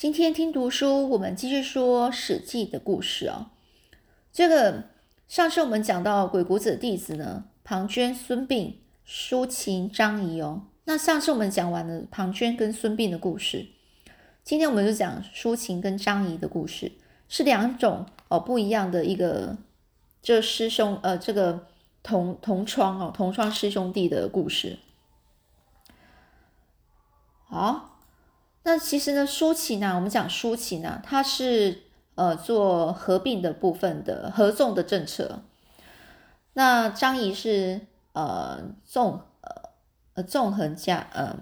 今天听读书，我们继续说《史记》的故事哦。这个上次我们讲到鬼谷子的弟子呢，庞涓、孙膑、苏秦、张仪哦。那上次我们讲完了庞涓跟孙膑的故事，今天我们就讲苏秦跟张仪的故事，是两种哦不一样的一个这师兄呃这个同同窗哦同窗师兄弟的故事。好。那其实呢，舒淇呢，我们讲舒淇呢，他是呃做合并的部分的合纵的政策。那张仪是呃纵呃呃纵横家呃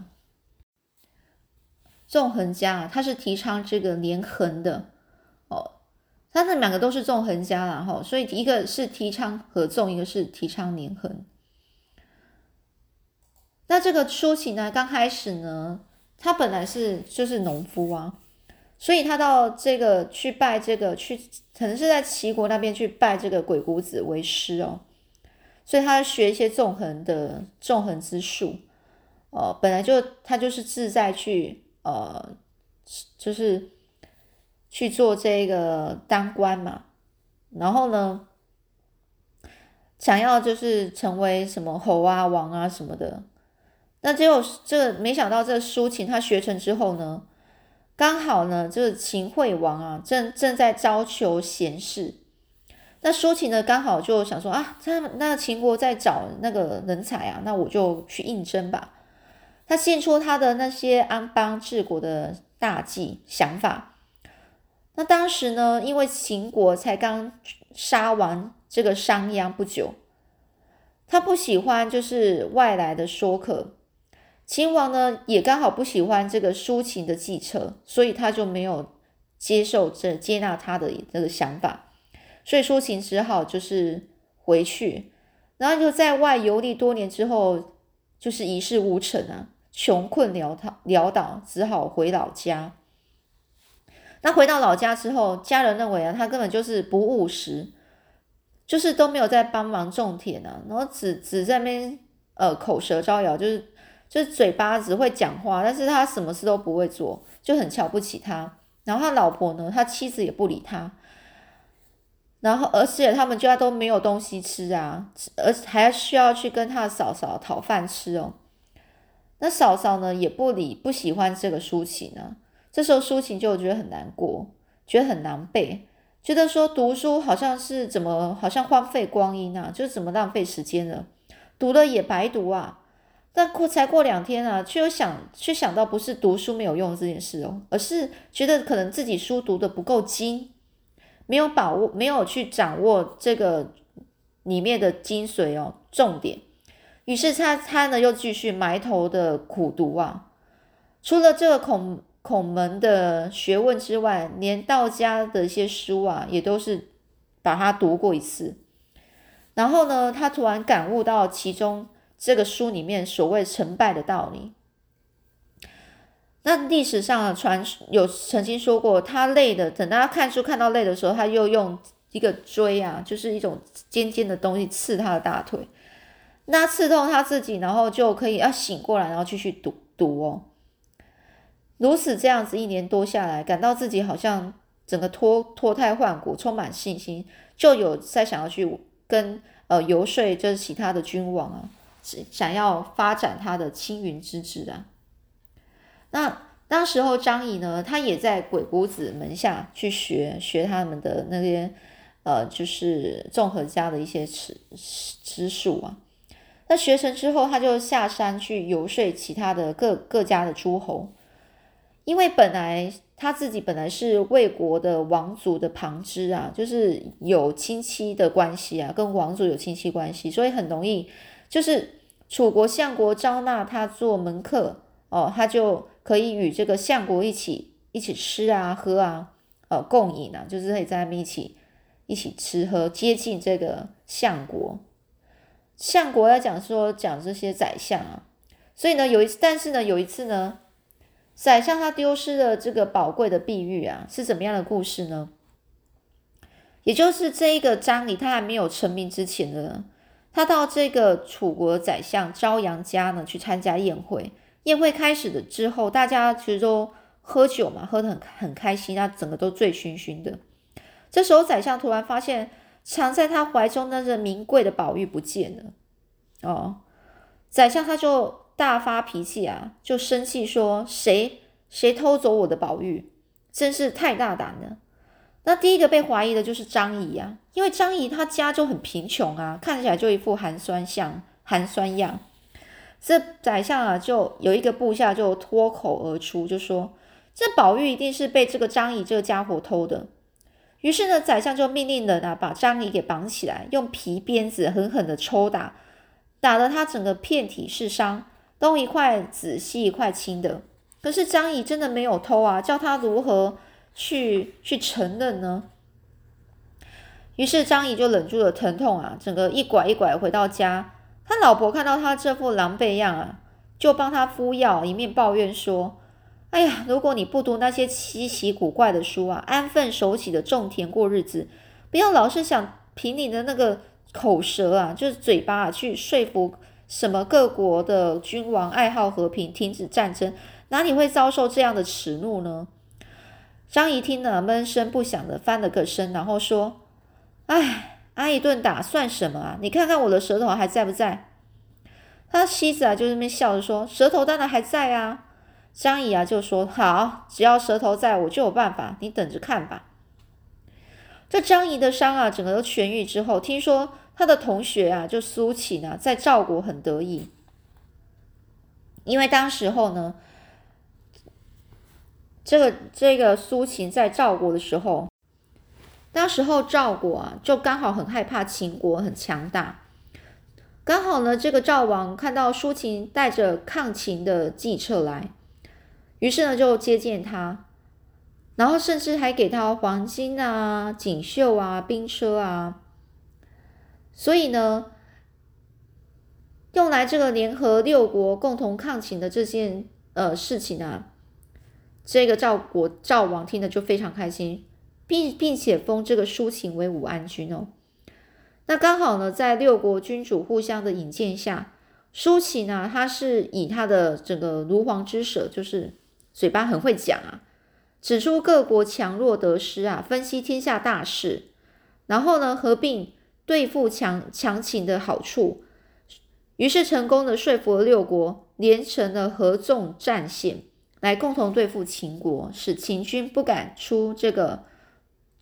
纵横家，他是提倡这个连横的哦。他们两个都是纵横家然后所以一个是提倡合纵，一个是提倡连横。那这个舒淇呢，刚开始呢。他本来是就是农夫啊，所以他到这个去拜这个去，可能是在齐国那边去拜这个鬼谷子为师哦，所以他学一些纵横的纵横之术，呃，本来就他就是自在去呃，就是去做这个当官嘛，然后呢，想要就是成为什么侯啊王啊什么的。那结果这没想到，这苏秦他学成之后呢，刚好呢，就是秦惠王啊，正正在招求贤士。那苏秦呢，刚好就想说啊，他那秦国在找那个人才啊，那我就去应征吧。他献出他的那些安邦治国的大计想法。那当时呢，因为秦国才刚杀完这个商鞅不久，他不喜欢就是外来的说客。秦王呢，也刚好不喜欢这个苏秦的计策，所以他就没有接受这接纳他的这个想法，所以苏秦只好就是回去，然后就在外游历多年之后，就是一事无成啊，穷困潦倒潦倒，只好回老家。那回到老家之后，家人认为啊，他根本就是不务实，就是都没有在帮忙种田啊，然后只只在那边呃口舌招摇，就是。就是嘴巴只会讲话，但是他什么事都不会做，就很瞧不起他。然后他老婆呢，他妻子也不理他。然后而且他们家都没有东西吃啊，而还需要去跟他的嫂嫂讨饭吃哦。那嫂嫂呢也不理，不喜欢这个舒淇呢。这时候舒淇就觉得很难过，觉得很狼狈，觉得说读书好像是怎么好像荒废光阴啊，就是怎么浪费时间了，读了也白读啊。但过才过两天啊，却又想，却想到不是读书没有用这件事哦，而是觉得可能自己书读的不够精，没有把握，没有去掌握这个里面的精髓哦，重点。于是他他呢又继续埋头的苦读啊，除了这个孔孔门的学问之外，连道家的一些书啊，也都是把它读过一次。然后呢，他突然感悟到其中。这个书里面所谓成败的道理，那历史上传有曾经说过，他累的，等他看书看到累的时候，他又用一个锥啊，就是一种尖尖的东西刺他的大腿，那刺痛他自己，然后就可以要醒过来，然后继续读读哦。如此这样子一年多下来，感到自己好像整个脱脱胎换骨，充满信心，就有在想要去跟呃游说，就是其他的君王啊。想要发展他的青云之志啊，那当时候张仪呢，他也在鬼谷子门下去学学他们的那些呃，就是综合家的一些知知术啊。那学成之后，他就下山去游说其他的各各家的诸侯，因为本来他自己本来是魏国的王族的旁支啊，就是有亲戚的关系啊，跟王族有亲戚关系，所以很容易就是。楚国相国招纳他做门客哦，他就可以与这个相国一起一起吃啊喝啊，呃共饮啊，就是可以在他们一起一起吃喝，接近这个相国。相国要讲说讲这些宰相啊，所以呢有一次，但是呢有一次呢，宰相他丢失了这个宝贵的碧玉啊，是怎么样的故事呢？也就是这一个张仪他还没有成名之前的。他到这个楚国宰相朝阳家呢去参加宴会。宴会开始的之后，大家其实都喝酒嘛，喝得很很开心，他整个都醉醺醺的。这时候宰相突然发现藏在他怀中那个名贵的宝玉不见了。哦，宰相他就大发脾气啊，就生气说：“谁谁偷走我的宝玉？真是太大胆了！”那第一个被怀疑的就是张仪啊，因为张仪他家就很贫穷啊，看起来就一副寒酸相、寒酸样。这宰相啊，就有一个部下就脱口而出，就说：“这宝玉一定是被这个张仪这个家伙偷的。”于是呢，宰相就命令人啊，把张仪给绑起来，用皮鞭子狠狠的抽打，打得他整个遍体是伤，东一块紫西一块青的。可是张仪真的没有偷啊，叫他如何去去承认呢？于是张仪就忍住了疼痛啊，整个一拐一拐回到家。他老婆看到他这副狼狈样啊，就帮他敷药，一面抱怨说：“哎呀，如果你不读那些稀奇古怪的书啊，安分守己的种田过日子，不要老是想凭你的那个口舌啊，就是嘴巴啊，去说服什么各国的君王爱好和平，停止战争，哪里会遭受这样的耻怒呢？”张仪听了，闷声不响的翻了个身，然后说：“哎。”挨一顿打算什么啊？你看看我的舌头还在不在？他妻子啊，就那边笑着说：“舌头当然还在啊。”张仪啊就说：“好，只要舌头在，我就有办法，你等着看吧。”这张仪的伤啊，整个都痊愈之后，听说他的同学啊，就苏秦呢，在赵国很得意，因为当时候呢，这个这个苏秦在赵国的时候。那时候赵国啊，就刚好很害怕秦国很强大。刚好呢，这个赵王看到苏秦带着抗秦的计策来，于是呢就接见他，然后甚至还给他黄金啊、锦绣啊、兵车啊。所以呢，用来这个联合六国共同抗秦的这件呃事情啊，这个赵国赵王听了就非常开心。并并且封这个苏秦为武安君哦，那刚好呢，在六国君主互相的引荐下，苏秦呢，他是以他的整个如簧之舌，就是嘴巴很会讲啊，指出各国强弱得失啊，分析天下大事，然后呢，合并对付强强秦的好处，于是成功的说服了六国，连成了合纵战线，来共同对付秦国，使秦军不敢出这个。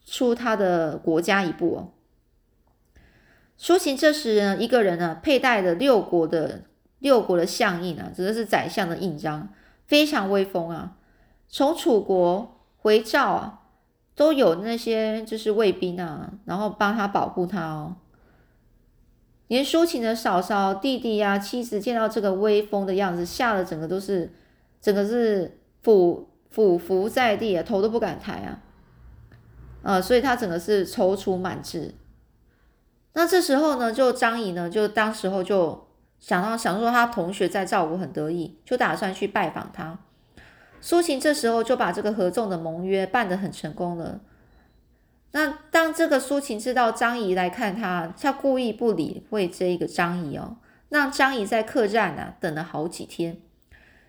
出他的国家一步哦。苏秦这时呢，一个人呢，佩戴的六国的六国的相印啊，指的是宰相的印章，非常威风啊。从楚国回赵啊，都有那些就是卫兵啊，然后帮他保护他哦。连苏秦的嫂嫂、弟弟呀、妻子见到这个威风的样子，吓得整个都是，整个是俯俯伏在地啊，头都不敢抬啊。呃，所以他整个是踌躇满志。那这时候呢，就张仪呢，就当时候就想到想说他同学在赵国很得意，就打算去拜访他。苏秦这时候就把这个合纵的盟约办得很成功了。那当这个苏秦知道张仪来看他，他故意不理会这一个张仪哦，让张仪在客栈呢等了好几天。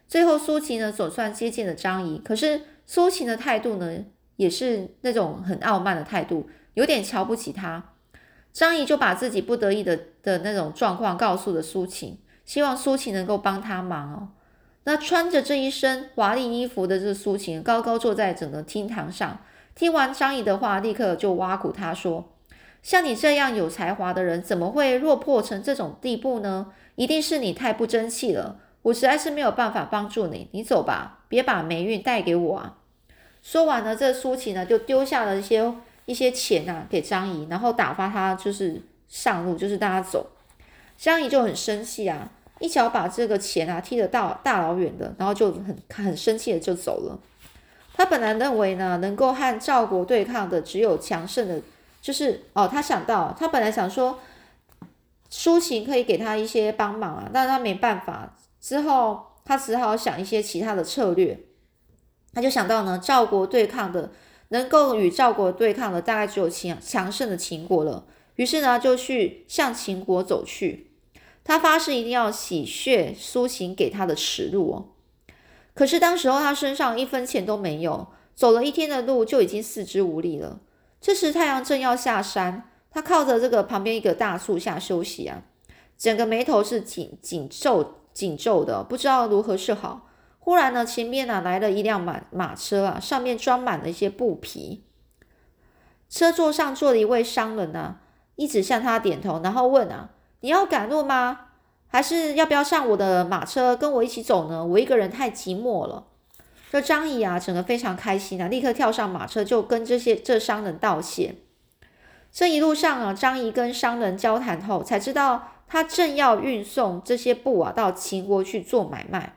最后苏秦呢总算接近了张仪，可是苏秦的态度呢？也是那种很傲慢的态度，有点瞧不起他。张仪就把自己不得已的的那种状况告诉了苏秦，希望苏秦能够帮他忙哦。那穿着这一身华丽衣服的这苏秦，高高坐在整个厅堂上，听完张仪的话，立刻就挖苦他说：“像你这样有才华的人，怎么会落魄成这种地步呢？一定是你太不争气了，我实在是没有办法帮助你。你走吧，别把霉运带给我啊。”说完呢，这苏秦呢就丢下了一些一些钱呐给张仪，然后打发他就是上路，就是让他走。张仪就很生气啊，一脚把这个钱啊踢得大大老远的，然后就很很生气的就走了。他本来认为呢，能够和赵国对抗的只有强盛的，就是哦，他想到他本来想说苏秦可以给他一些帮忙啊，但他没办法，之后他只好想一些其他的策略。他就想到呢，赵国对抗的能够与赵国对抗的，大概只有强强盛的秦国了。于是呢，就去向秦国走去。他发誓一定要洗血苏秦给他的耻辱哦。可是当时候他身上一分钱都没有，走了一天的路就已经四肢无力了。这时太阳正要下山，他靠着这个旁边一个大树下休息啊，整个眉头是紧紧皱紧皱的，不知道如何是好。忽然呢，前面呢来了一辆马马车啊，上面装满了一些布皮，车座上坐了一位商人啊，一直向他点头，然后问啊：“你要赶路吗？”还是要不要上我的马车跟我一起走呢？我一个人太寂寞了。这张仪啊，整个非常开心啊，立刻跳上马车就跟这些这商人道谢。这一路上啊，张仪跟商人交谈后，才知道他正要运送这些布啊到秦国去做买卖。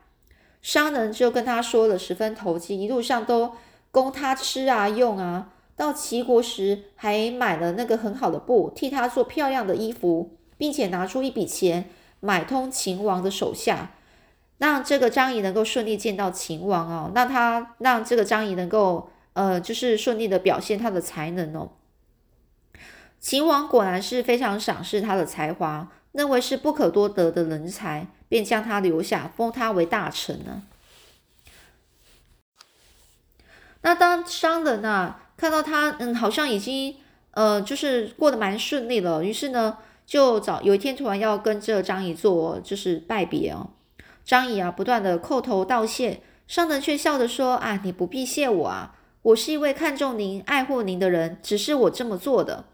商人就跟他说了，十分投机，一路上都供他吃啊用啊。到齐国时，还买了那个很好的布，替他做漂亮的衣服，并且拿出一笔钱。买通秦王的手下，让这个张仪能够顺利见到秦王哦，让他让这个张仪能够呃，就是顺利的表现他的才能哦。秦王果然是非常赏识他的才华，认为是不可多得的人才，便将他留下，封他为大臣呢。那当商人啊看到他嗯，好像已经呃，就是过得蛮顺利了，于是呢。就找有一天突然要跟这张仪做就是拜别哦，张仪啊不断的叩头道谢，商人却笑着说啊你不必谢我啊，我是一位看重您爱护您的人，只是我这么做的，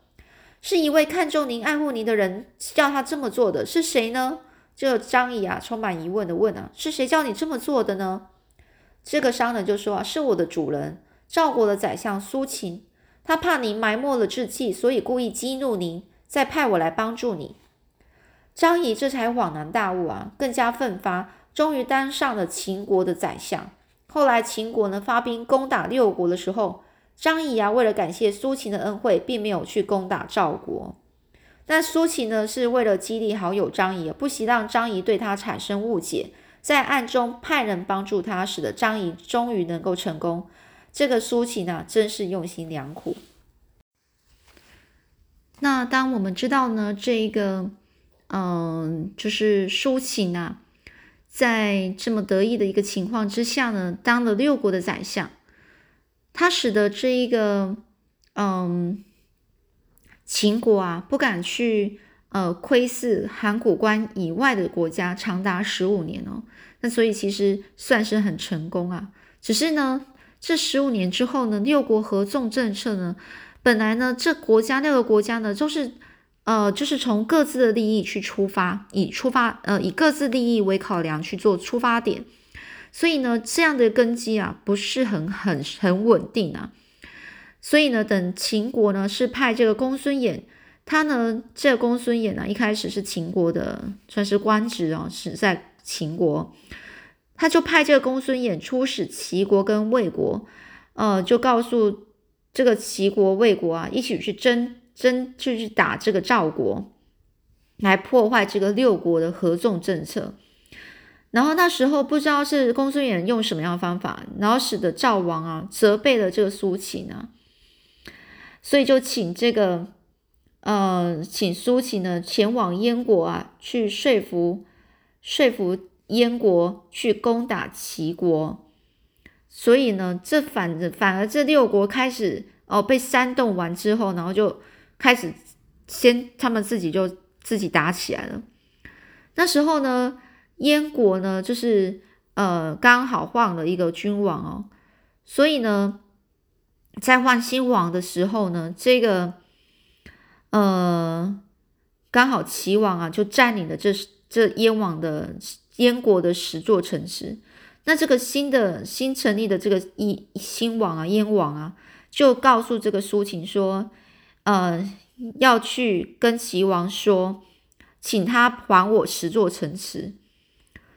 是一位看重您爱护您的人叫他这么做的是谁呢？这张仪啊充满疑问的问啊是谁叫你这么做的呢？这个商人就说啊是我的主人赵国的宰相苏秦，他怕您埋没了志气，所以故意激怒您。再派我来帮助你，张仪这才恍然大悟啊，更加奋发，终于当上了秦国的宰相。后来秦国呢发兵攻打六国的时候，张仪啊为了感谢苏秦的恩惠，并没有去攻打赵国。但苏秦呢是为了激励好友张仪，不惜让张仪对他产生误解，在暗中派人帮助他，使得张仪终于能够成功。这个苏秦啊，真是用心良苦。那当我们知道呢，这一个，嗯，就是苏秦啊，在这么得意的一个情况之下呢，当了六国的宰相，他使得这一个，嗯，秦国啊，不敢去呃窥视函谷关以外的国家长达十五年哦。那所以其实算是很成功啊。只是呢，这十五年之后呢，六国合纵政策呢。本来呢，这国家六个国家呢，都是，呃，就是从各自的利益去出发，以出发，呃，以各自利益为考量去做出发点，所以呢，这样的根基啊，不是很很很稳定啊。所以呢，等秦国呢是派这个公孙衍，他呢，这公孙衍呢，一开始是秦国的，算是官职啊，是在秦国，他就派这个公孙衍出使齐国跟魏国，呃，就告诉。这个齐国、魏国啊，一起去争争，就去打这个赵国，来破坏这个六国的合纵政策。然后那时候不知道是公孙衍用什么样的方法，然后使得赵王啊责备了这个苏秦啊，所以就请这个呃，请苏秦呢前往燕国啊，去说服说服燕国去攻打齐国。所以呢，这反正反而这六国开始哦被煽动完之后，然后就开始先他们自己就自己打起来了。那时候呢，燕国呢就是呃刚好换了一个君王哦，所以呢，在换新王的时候呢，这个呃刚好齐王啊就占领了这这燕王的燕国的十座城池。那这个新的新成立的这个一新王啊，燕王啊，就告诉这个苏秦说，呃，要去跟齐王说，请他还我十座城池。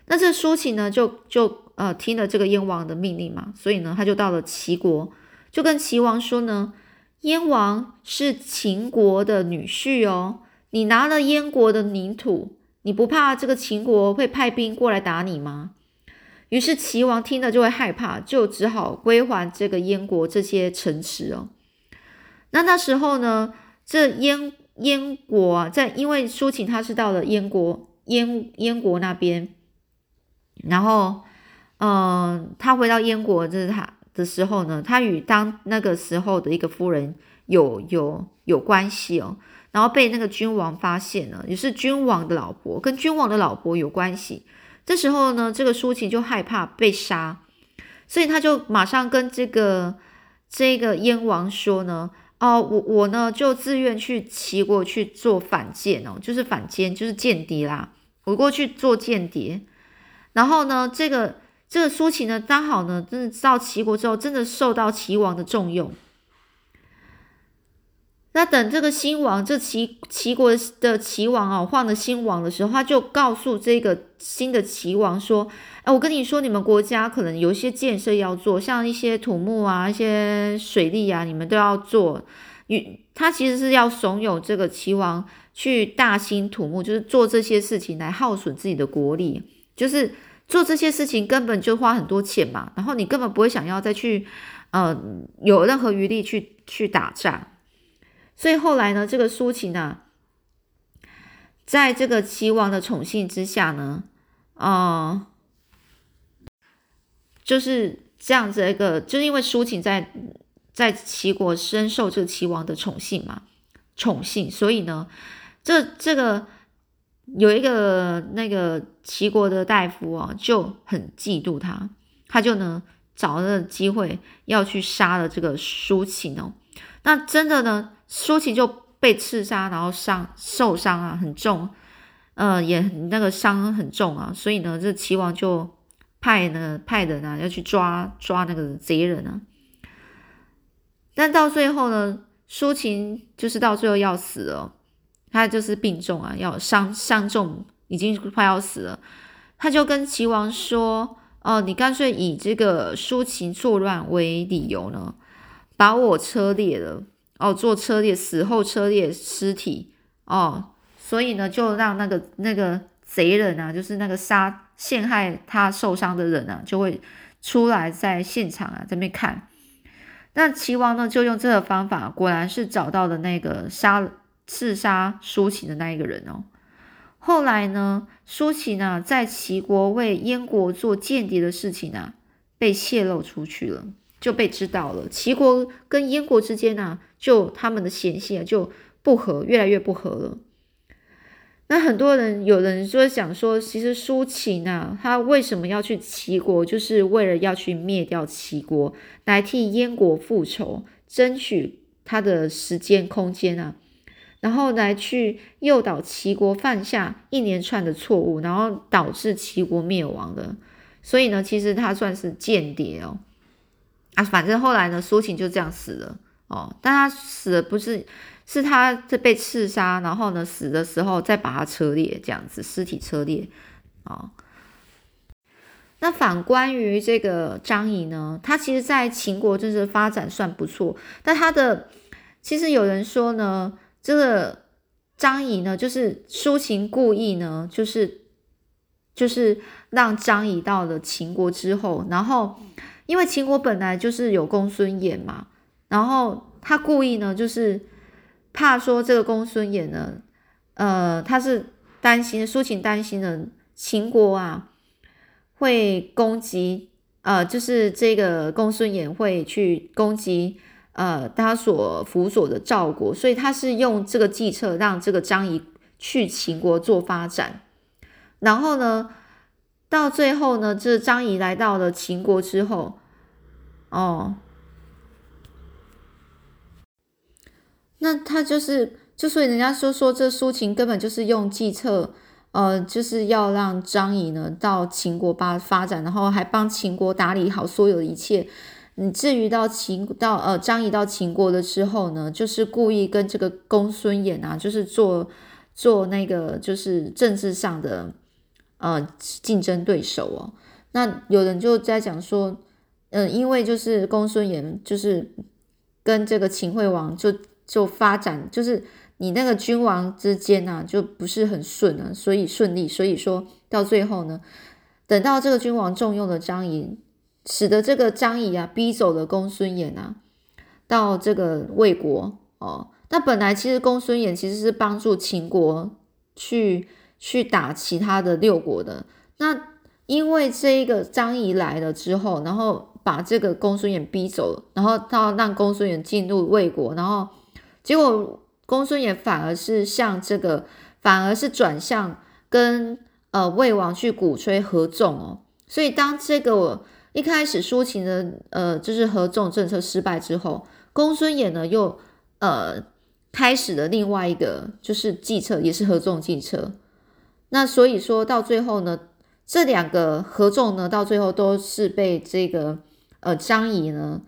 那这苏秦呢，就就呃听了这个燕王的命令嘛，所以呢，他就到了齐国，就跟齐王说呢，燕王是秦国的女婿哦，你拿了燕国的领土，你不怕这个秦国会派兵过来打你吗？于是齐王听了就会害怕，就只好归还这个燕国这些城池哦。那那时候呢，这燕燕国啊，在因为苏秦他是到了燕国燕燕国那边，然后嗯，他回到燕国，这是他的时候呢，他与当那个时候的一个夫人有有有关系哦，然后被那个君王发现了，也是君王的老婆，跟君王的老婆有关系。这时候呢，这个苏秦就害怕被杀，所以他就马上跟这个这个燕王说呢，哦，我我呢就自愿去齐国去做反间哦，就是反间，就是间谍啦，我过去做间谍。然后呢，这个。这个苏秦呢，刚好呢，真的到齐国之后，真的受到齐王的重用。那等这个新王，这齐齐国的齐王啊，换了新王的时候，他就告诉这个新的齐王说：“哎，我跟你说，你们国家可能有一些建设要做，像一些土木啊、一些水利啊，你们都要做。与他其实是要怂恿这个齐王去大兴土木，就是做这些事情来耗损自己的国力，就是。”做这些事情根本就花很多钱嘛，然后你根本不会想要再去，呃，有任何余力去去打仗。所以后来呢，这个苏秦呢，在这个齐王的宠幸之下呢，啊，就是这样子一个，就是因为苏秦在在齐国深受这个齐王的宠幸嘛，宠幸，所以呢，这这个。有一个那个齐国的大夫啊，就很嫉妒他，他就呢找了机会要去杀了这个苏秦哦。那真的呢，苏秦就被刺杀，然后伤受伤啊，很重，呃，也那个伤很重啊。所以呢，这齐王就派呢派人啊要去抓抓那个贼人啊。但到最后呢，苏秦就是到最后要死了。他就是病重啊，要伤伤重，已经快要死了。他就跟齐王说：“哦，你干脆以这个苏秦作乱为理由呢，把我车裂了哦，做车裂，死后车裂尸体哦，所以呢，就让那个那个贼人啊，就是那个杀陷害他受伤的人啊，就会出来在现场啊这边看。那齐王呢，就用这个方法，果然是找到了那个杀。”刺杀苏秦的那一个人哦，后来呢，苏秦呢在齐国为燕国做间谍的事情啊，被泄露出去了，就被知道了。齐国跟燕国之间呢，就他们的嫌隙啊就不和，越来越不和了。那很多人有人就想说，其实苏秦啊，他为什么要去齐国，就是为了要去灭掉齐国，来替燕国复仇，争取他的时间空间啊。然后来去诱导齐国犯下一连串的错误，然后导致齐国灭亡的。所以呢，其实他算是间谍哦。啊，反正后来呢，苏秦就这样死了哦。但他死的不是，是他这被刺杀，然后呢死的时候再把他车裂，这样子尸体车裂啊。那反观于这个张仪呢，他其实在秦国就是发展算不错，但他的其实有人说呢。这个张仪呢，就是苏秦故意呢，就是就是让张仪到了秦国之后，然后因为秦国本来就是有公孙衍嘛，然后他故意呢，就是怕说这个公孙衍呢，呃，他是担心苏秦担心呢秦国啊会攻击，呃，就是这个公孙衍会去攻击。呃，他所辅佐的赵国，所以他是用这个计策让这个张仪去秦国做发展，然后呢，到最后呢，这张仪来到了秦国之后，哦，那他就是，就所以人家说说这苏秦根本就是用计策，呃，就是要让张仪呢到秦国发发展，然后还帮秦国打理好所有的一切。你至于到秦到呃张仪到秦国的时候呢，就是故意跟这个公孙衍啊，就是做做那个就是政治上的呃竞争对手哦。那有人就在讲说，嗯，因为就是公孙衍就是跟这个秦惠王就就发展，就是你那个君王之间呢就不是很顺啊，所以顺利，所以说到最后呢，等到这个君王重用了张仪。使得这个张仪啊逼走了公孙衍啊，到这个魏国哦。那本来其实公孙衍其实是帮助秦国去去打其他的六国的。那因为这个张仪来了之后，然后把这个公孙衍逼走，然后他让公孙衍进入魏国，然后结果公孙衍反而是向这个，反而是转向跟呃魏王去鼓吹合纵哦。所以当这个一开始苏秦的呃就是合纵政策失败之后，公孙衍呢又呃开始了另外一个就是计策，也是合纵计策。那所以说到最后呢。这两个合纵呢，到最后都是被这个呃张仪呢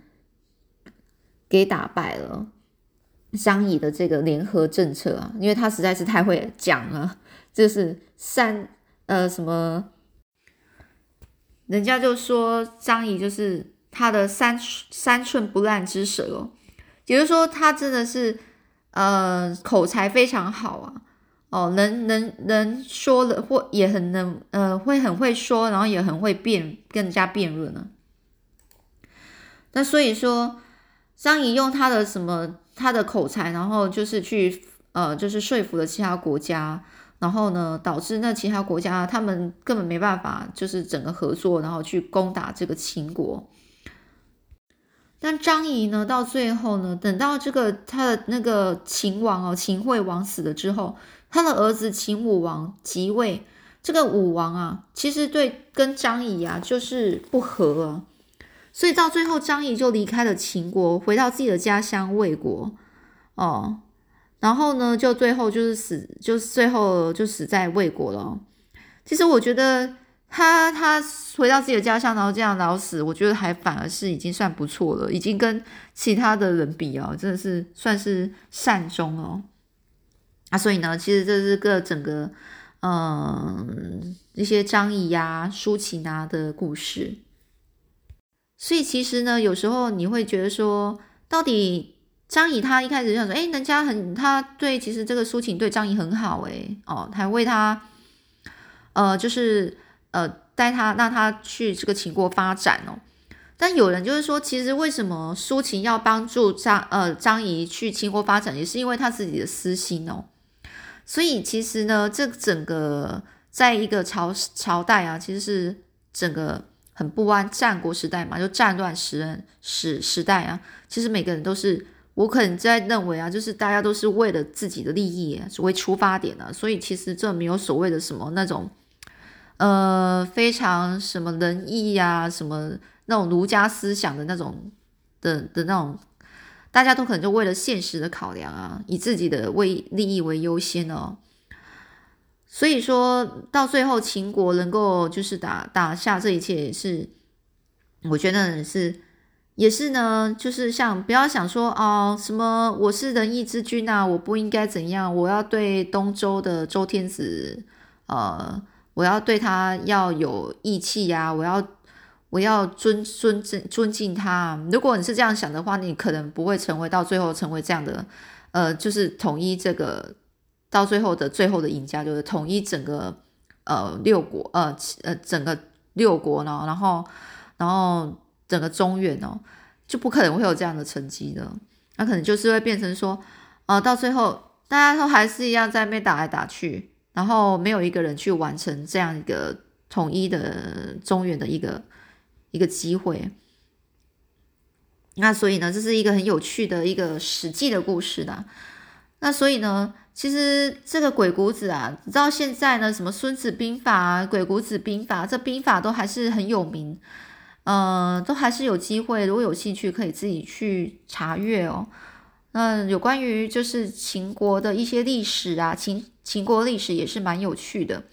给打败了。张仪的这个联合政策啊，因为他实在是太会讲了，就是三呃什么，人家就说张仪就是他的三三寸不烂之舌哦，也就是说他真的是呃口才非常好啊。哦，能能能说了，或也很能，呃，会很会说，然后也很会辩，跟人家辩论呢。那所以说，张仪用他的什么，他的口才，然后就是去，呃，就是说服了其他国家，然后呢，导致那其他国家他们根本没办法，就是整个合作，然后去攻打这个秦国。但张仪呢，到最后呢，等到这个他的那个秦王哦，秦惠王死了之后。他的儿子秦武王即位，这个武王啊，其实对跟张仪啊就是不和啊，所以到最后张仪就离开了秦国，回到自己的家乡魏国哦，然后呢，就最后就是死，就是最后就死在魏国了。其实我觉得他他回到自己的家乡，然后这样老死，我觉得还反而是已经算不错了，已经跟其他的人比啊，真的是算是善终哦。啊，所以呢，其实这是个整个，嗯，一些张仪呀、抒情啊的故事。所以其实呢，有时候你会觉得说，到底张仪他一开始就想说，哎，人家很他对，其实这个苏秦对张仪很好，哎，哦，还为他，呃，就是呃带他让他去这个秦国发展哦。但有人就是说，其实为什么苏秦要帮助张呃张仪去秦国发展，也是因为他自己的私心哦。所以其实呢，这整个在一个朝朝代啊，其实是整个很不安，战国时代嘛，就战乱时时时代啊，其实每个人都是，我可能在认为啊，就是大家都是为了自己的利益为出发点的，所以其实这没有所谓的什么那种，呃，非常什么仁义呀，什么那种儒家思想的那种的的那种。大家都可能就为了现实的考量啊，以自己的为利益为优先哦。所以说到最后，秦国能够就是打打下这一切，是我觉得是也是呢，就是像不要想说哦，什么我是仁义之君啊，我不应该怎样，我要对东周的周天子，呃，我要对他要有义气呀，我要。我要尊尊敬尊敬他。如果你是这样想的话，你可能不会成为到最后成为这样的，呃，就是统一这个到最后的最后的赢家，就是统一整个呃六国，呃呃整个六国呢，然后然后整个中原哦，就不可能会有这样的成绩的。那可能就是会变成说，呃，到最后大家都还是一样在那边打来打去，然后没有一个人去完成这样一个统一的中原的一个。一个机会，那所以呢，这是一个很有趣的一个史记的故事的。那所以呢，其实这个鬼谷子啊，直到现在呢，什么《孙子兵法》《鬼谷子兵法》，这兵法都还是很有名，呃，都还是有机会，如果有兴趣，可以自己去查阅哦。嗯，有关于就是秦国的一些历史啊，秦秦国历史也是蛮有趣的。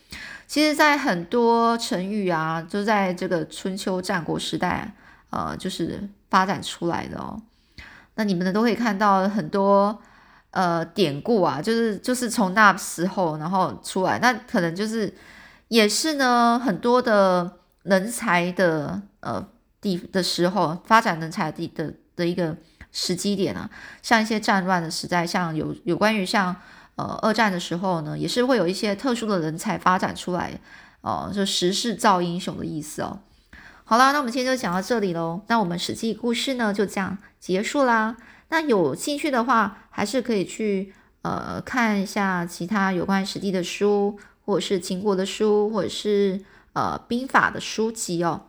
其实，在很多成语啊，就在这个春秋战国时代，呃，就是发展出来的哦。那你们呢，都可以看到很多呃典故啊，就是就是从那时候然后出来，那可能就是也是呢，很多的人才的呃地的时候发展人才地的的一个时机点啊，像一些战乱的时代，像有有关于像。呃，二战的时候呢，也是会有一些特殊的人才发展出来，哦，就时势造英雄的意思哦。好啦，那我们今天就讲到这里喽。那我们史记故事呢，就这样结束啦。那有兴趣的话，还是可以去呃看一下其他有关史记的书，或者是秦国的书，或者是呃兵法的书籍哦。